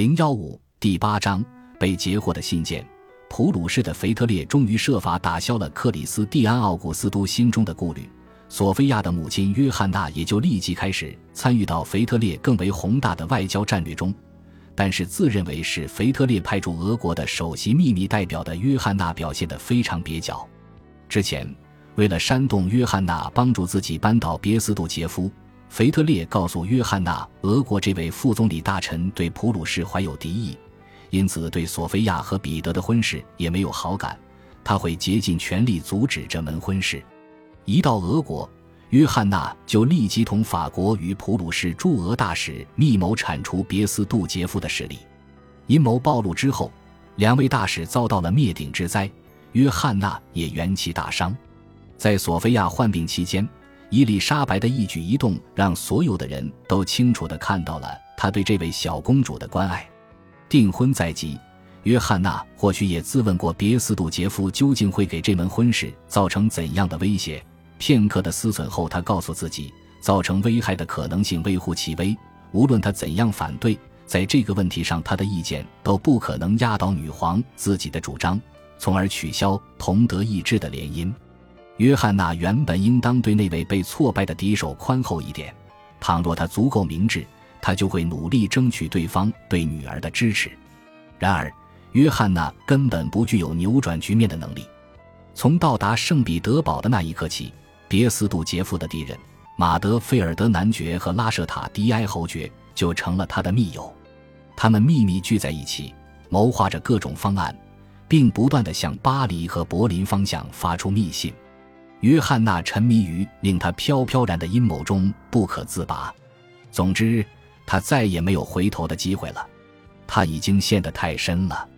零幺五第八章被截获的信件。普鲁士的腓特烈终于设法打消了克里斯蒂安·奥古斯都心中的顾虑，索菲亚的母亲约翰娜也就立即开始参与到腓特烈更为宏大的外交战略中。但是，自认为是腓特烈派驻俄国的首席秘密代表的约翰娜表现得非常蹩脚。之前，为了煽动约翰娜帮助自己扳倒别斯杜杰夫，腓特烈告诉约翰娜，俄国这位副总理大臣对普鲁士怀有敌意。因此，对索菲亚和彼得的婚事也没有好感。他会竭尽全力阻止这门婚事。一到俄国，约翰娜就立即同法国与普鲁士驻俄大使密谋铲除别斯杜杰夫的势力。阴谋暴露之后，两位大使遭到了灭顶之灾，约翰娜也元气大伤。在索菲亚患病期间，伊丽莎白的一举一动让所有的人都清楚地看到了她对这位小公主的关爱。订婚在即，约翰娜或许也自问过别斯杜杰夫究竟会给这门婚事造成怎样的威胁。片刻的思忖后，她告诉自己，造成危害的可能性微乎其微。无论他怎样反对，在这个问题上，他的意见都不可能压倒女皇自己的主张，从而取消同德意志的联姻。约翰娜原本应当对那位被挫败的敌手宽厚一点，倘若他足够明智。他就会努力争取对方对女儿的支持。然而，约翰娜根本不具有扭转局面的能力。从到达圣彼得堡的那一刻起，别斯杜杰夫的敌人马德菲尔德男爵和拉舍塔迪埃侯爵就成了他的密友。他们秘密聚在一起，谋划着各种方案，并不断地向巴黎和柏林方向发出密信。约翰娜沉迷于令他飘飘然的阴谋中不可自拔。总之。他再也没有回头的机会了，他已经陷得太深了。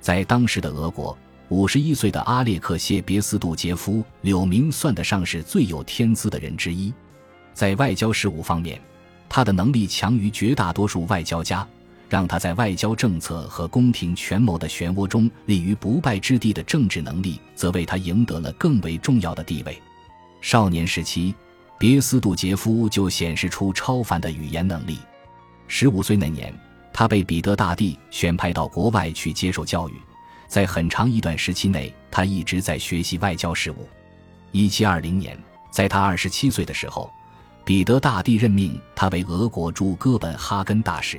在当时的俄国，五十一岁的阿列克谢别斯杜杰夫柳明算得上是最有天资的人之一。在外交事务方面，他的能力强于绝大多数外交家，让他在外交政策和宫廷权谋的漩涡中立于不败之地的政治能力，则为他赢得了更为重要的地位。少年时期，别斯杜杰夫就显示出超凡的语言能力。十五岁那年，他被彼得大帝选派到国外去接受教育。在很长一段时期内，他一直在学习外交事务。一七二零年，在他二十七岁的时候，彼得大帝任命他为俄国驻哥本哈根大使。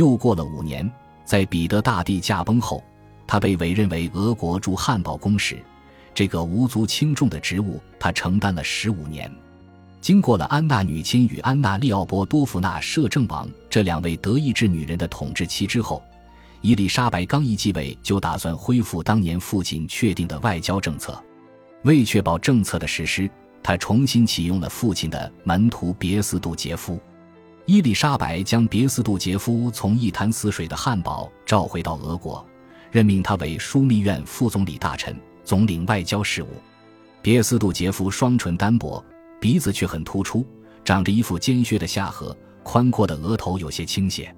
又过了五年，在彼得大帝驾崩后，他被委任为俄国驻汉堡公使。这个无足轻重的职务，他承担了十五年。经过了安娜女亲与安娜利奥波多夫娜摄政王这两位德意志女人的统治期之后，伊丽莎白刚一继位就打算恢复当年父亲确定的外交政策。为确保政策的实施，她重新启用了父亲的门徒别斯杜杰夫。伊丽莎白将别斯杜杰夫从一潭死水的汉堡召回到俄国，任命他为枢密院副总理大臣，总领外交事务。别斯杜杰夫双唇单薄。鼻子却很突出，长着一副尖削的下颌，宽阔的额头有些倾斜。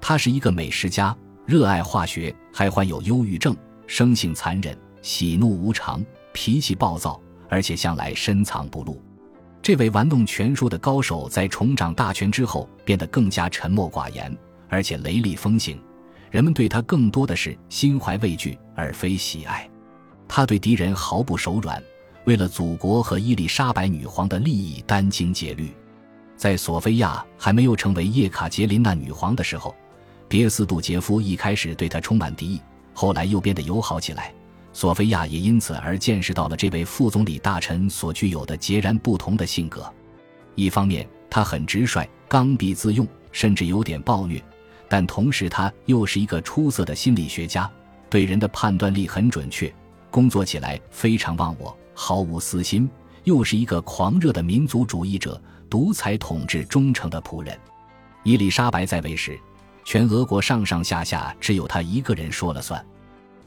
他是一个美食家，热爱化学，还患有忧郁症，生性残忍，喜怒无常，脾气暴躁，而且向来深藏不露。这位玩弄权术的高手在重掌大权之后，变得更加沉默寡言，而且雷厉风行。人们对他更多的是心怀畏惧，而非喜爱。他对敌人毫不手软。为了祖国和伊丽莎白女皇的利益殚精竭虑，在索菲亚还没有成为叶卡捷琳娜女皇的时候，别斯杜杰夫一开始对她充满敌意，后来又变得友好起来。索菲亚也因此而见识到了这位副总理大臣所具有的截然不同的性格。一方面，他很直率、刚愎自用，甚至有点暴虐；但同时，他又是一个出色的心理学家，对人的判断力很准确，工作起来非常忘我。毫无私心，又是一个狂热的民族主义者，独裁统治忠诚的仆人。伊丽莎白在位时，全俄国上上下下只有他一个人说了算。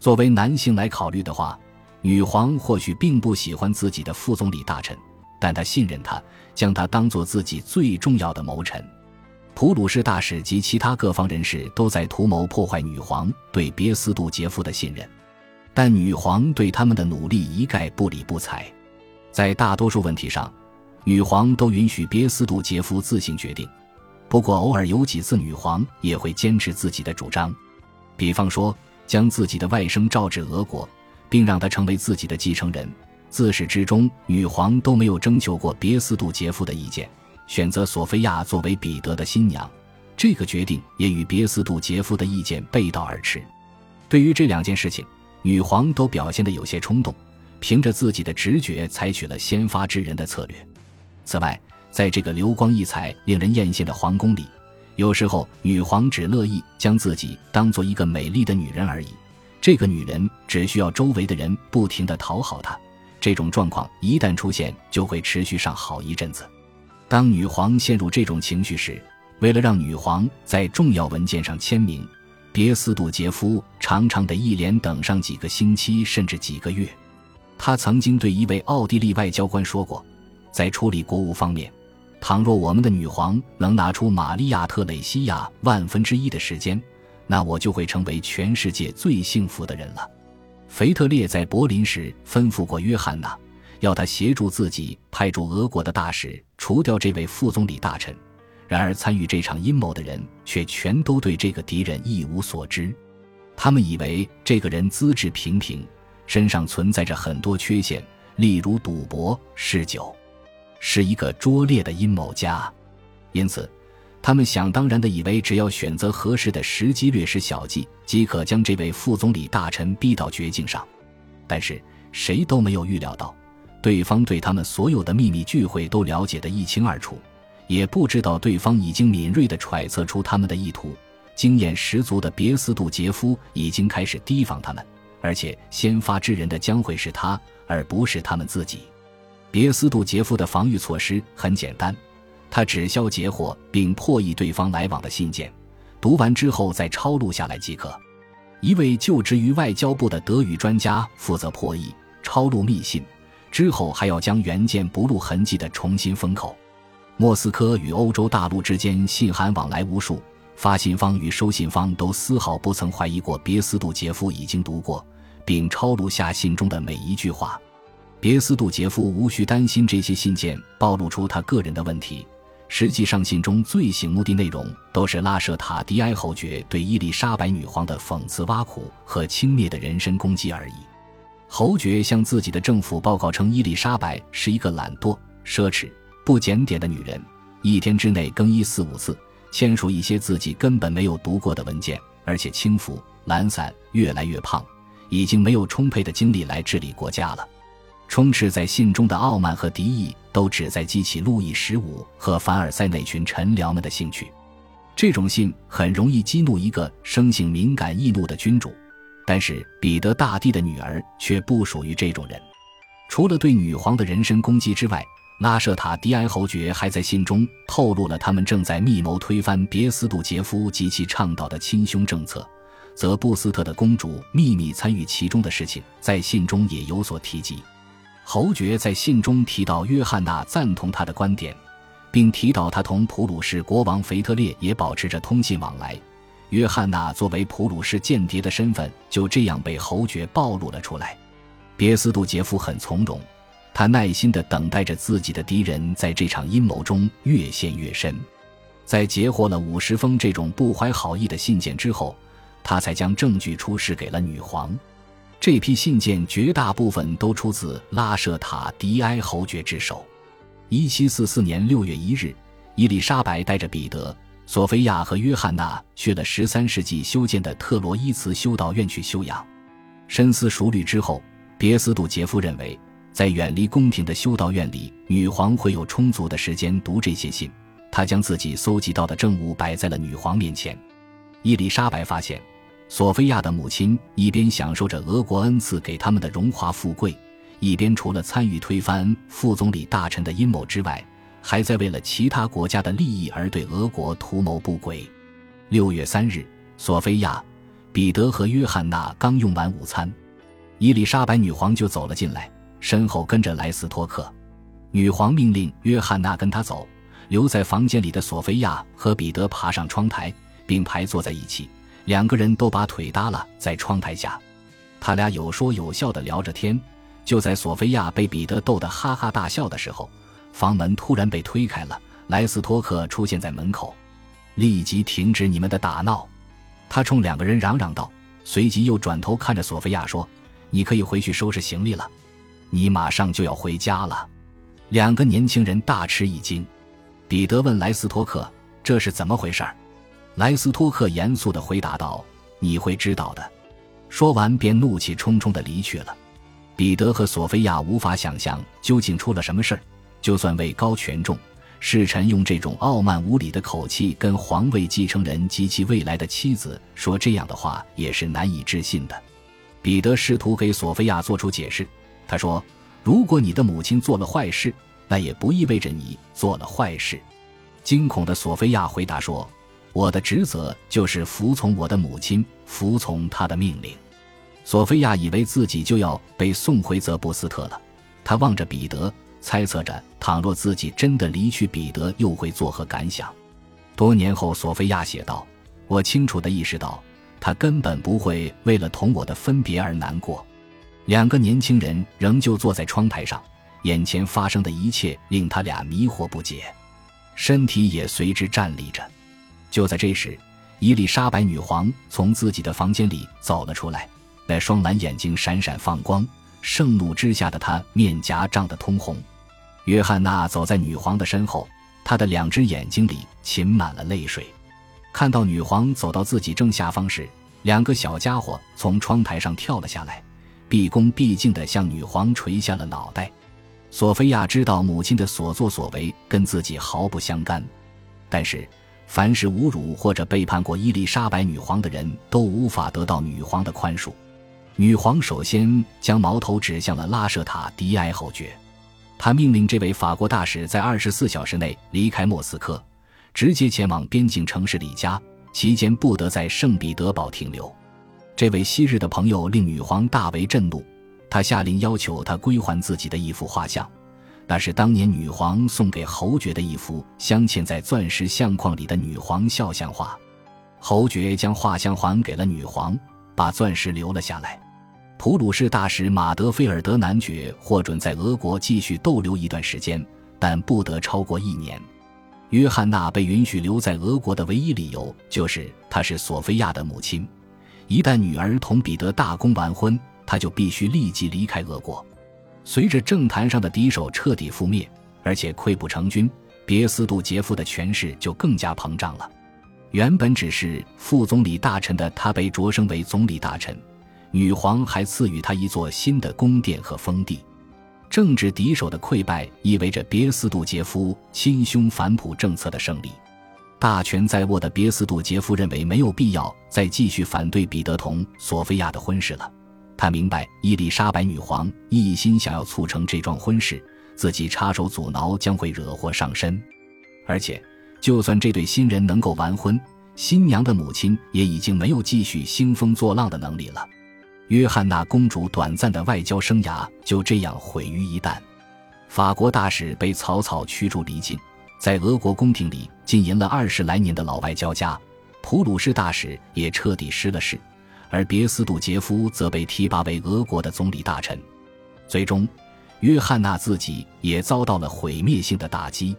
作为男性来考虑的话，女皇或许并不喜欢自己的副总理大臣，但她信任他，将他当做自己最重要的谋臣。普鲁士大使及其他各方人士都在图谋破坏女皇对别斯杜杰夫的信任。但女皇对他们的努力一概不理不睬，在大多数问题上，女皇都允许别斯杜杰夫自行决定。不过偶尔有几次，女皇也会坚持自己的主张，比方说将自己的外甥召至俄国，并让他成为自己的继承人。自始至终，女皇都没有征求过别斯杜杰夫的意见，选择索菲亚作为彼得的新娘。这个决定也与别斯杜杰夫的意见背道而驰。对于这两件事情，女皇都表现得有些冲动，凭着自己的直觉采取了先发制人的策略。此外，在这个流光溢彩、令人艳羡的皇宫里，有时候女皇只乐意将自己当做一个美丽的女人而已。这个女人只需要周围的人不停地讨好她。这种状况一旦出现，就会持续上好一阵子。当女皇陷入这种情绪时，为了让女皇在重要文件上签名，别斯杜杰夫常常得一连等上几个星期甚至几个月。他曾经对一位奥地利外交官说过，在处理国务方面。倘若我们的女皇能拿出玛利亚·特蕾西亚万分之一的时间，那我就会成为全世界最幸福的人了。腓特烈在柏林时吩咐过约翰娜，要他协助自己派驻俄国的大使除掉这位副总理大臣。然而，参与这场阴谋的人却全都对这个敌人一无所知。他们以为这个人资质平平，身上存在着很多缺陷，例如赌博、嗜酒。是一个拙劣的阴谋家，因此，他们想当然的以为只要选择合适的时机，略施小计，即可将这位副总理大臣逼到绝境上。但是，谁都没有预料到，对方对他们所有的秘密聚会都了解得一清二楚，也不知道对方已经敏锐地揣测出他们的意图。经验十足的别斯杜杰夫已经开始提防他们，而且先发制人的将会是他，而不是他们自己。别斯杜杰夫的防御措施很简单，他只消截获并破译对方来往的信件，读完之后再抄录下来即可。一位就职于外交部的德语专家负责破译、抄录密信，之后还要将原件不露痕迹的重新封口。莫斯科与欧洲大陆之间信函往来无数，发信方与收信方都丝毫不曾怀疑过别斯杜杰夫已经读过并抄录下信中的每一句话。别斯杜杰夫无需担心这些信件暴露出他个人的问题。实际上，信中最醒目的内容都是拉舍塔迪埃侯爵对伊丽莎白女皇的讽刺、挖苦和轻蔑的人身攻击而已。侯爵向自己的政府报告称，伊丽莎白是一个懒惰、奢侈、不检点的女人，一天之内更衣四五次，签署一些自己根本没有读过的文件，而且轻浮、懒散，越来越胖，已经没有充沛的精力来治理国家了。充斥在信中的傲慢和敌意，都旨在激起路易十五和凡尔赛那群臣僚们的兴趣。这种信很容易激怒一个生性敏感易怒的君主，但是彼得大帝的女儿却不属于这种人。除了对女皇的人身攻击之外，拉舍塔迪埃侯爵还在信中透露了他们正在密谋推翻别斯杜杰夫及其倡导的亲兄政策，则布斯特的公主秘密参与其中的事情，在信中也有所提及。侯爵在信中提到，约翰娜赞同他的观点，并提到他同普鲁士国王腓特烈也保持着通信往来。约翰娜作为普鲁士间谍的身份就这样被侯爵暴露了出来。别斯杜杰夫很从容，他耐心地等待着自己的敌人在这场阴谋中越陷越深。在截获了五十封这种不怀好意的信件之后，他才将证据出示给了女皇。这批信件绝大部分都出自拉舍塔迪埃侯爵之手。一七四四年六月一日，伊丽莎白带着彼得、索菲亚和约翰娜去了十三世纪修建的特罗伊茨修道院去休养。深思熟虑之后，别斯杜杰夫认为，在远离宫廷的修道院里，女皇会有充足的时间读这些信。他将自己搜集到的证物摆在了女皇面前。伊丽莎白发现。索菲亚的母亲一边享受着俄国恩赐给他们的荣华富贵，一边除了参与推翻副总理大臣的阴谋之外，还在为了其他国家的利益而对俄国图谋不轨。六月三日，索菲亚、彼得和约翰娜刚用完午餐，伊丽莎白女皇就走了进来，身后跟着莱斯托克。女皇命令约翰娜跟他走，留在房间里的索菲亚和彼得爬上窗台，并排坐在一起。两个人都把腿搭了在窗台下，他俩有说有笑的聊着天。就在索菲亚被彼得逗得哈哈大笑的时候，房门突然被推开了，莱斯托克出现在门口。立即停止你们的打闹！”他冲两个人嚷嚷道，随即又转头看着索菲亚说：“你可以回去收拾行李了，你马上就要回家了。”两个年轻人大吃一惊。彼得问莱斯托克：“这是怎么回事？”莱斯托克严肃地回答道：“你会知道的。”说完便怒气冲冲地离去了。彼得和索菲亚无法想象究竟出了什么事儿，就算位高权重。侍臣用这种傲慢无礼的口气跟皇位继承人及其未来的妻子说这样的话，也是难以置信的。彼得试图给索菲亚做出解释，他说：“如果你的母亲做了坏事，那也不意味着你做了坏事。”惊恐的索菲亚回答说：“我的职责就是服从我的母亲，服从她的命令。”索菲亚以为自己就要被送回泽布斯特了，她望着彼得。猜测着，倘若自己真的离去，彼得又会作何感想？多年后，索菲亚写道：“我清楚地意识到，他根本不会为了同我的分别而难过。”两个年轻人仍旧坐在窗台上，眼前发生的一切令他俩迷惑不解，身体也随之站立着。就在这时，伊丽莎白女皇从自己的房间里走了出来，那双蓝眼睛闪闪放光，盛怒之下的她面颊涨得通红。约翰娜走在女皇的身后，她的两只眼睛里噙满了泪水。看到女皇走到自己正下方时，两个小家伙从窗台上跳了下来，毕恭毕敬地向女皇垂下了脑袋。索菲亚知道母亲的所作所为跟自己毫不相干，但是凡是侮辱或者背叛过伊丽莎白女皇的人都无法得到女皇的宽恕。女皇首先将矛头指向了拉舍塔迪埃侯爵。他命令这位法国大使在二十四小时内离开莫斯科，直接前往边境城市里加，期间不得在圣彼得堡停留。这位昔日的朋友令女皇大为震怒，他下令要求他归还自己的一幅画像，那是当年女皇送给侯爵的一幅镶嵌在钻石相框里的女皇肖像画。侯爵将画像还给了女皇，把钻石留了下来。普鲁士大使马德菲尔德男爵获准在俄国继续逗留一段时间，但不得超过一年。约翰娜被允许留在俄国的唯一理由就是她是索菲亚的母亲。一旦女儿同彼得大公完婚，她就必须立即离开俄国。随着政坛上的敌手彻底覆灭，而且溃不成军，别斯杜杰夫的权势就更加膨胀了。原本只是副总理大臣的他被擢升为总理大臣。女皇还赐予他一座新的宫殿和封地。政治敌手的溃败意味着别斯杜杰夫亲兄反哺政策的胜利。大权在握的别斯杜杰夫认为没有必要再继续反对彼得同索菲亚的婚事了。他明白伊丽莎白女皇一心想要促成这桩婚事，自己插手阻挠将会惹祸上身。而且，就算这对新人能够完婚，新娘的母亲也已经没有继续兴风作浪的能力了。约翰娜公主短暂的外交生涯就这样毁于一旦，法国大使被草草驱逐离境，在俄国宫廷里经营了二十来年的老外交家普鲁士大使也彻底失了势，而别斯杜杰夫则被提拔为俄国的总理大臣。最终，约翰娜自己也遭到了毁灭性的打击。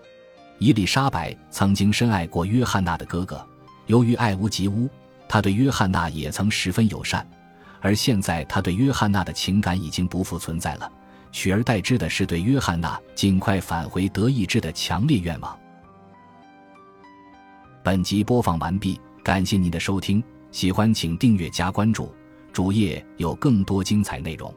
伊丽莎白曾经深爱过约翰娜的哥哥，由于爱屋及乌，他对约翰娜也曾十分友善。而现在，他对约翰娜的情感已经不复存在了，取而代之的是对约翰娜尽快返回德意志的强烈愿望。本集播放完毕，感谢您的收听，喜欢请订阅加关注，主页有更多精彩内容。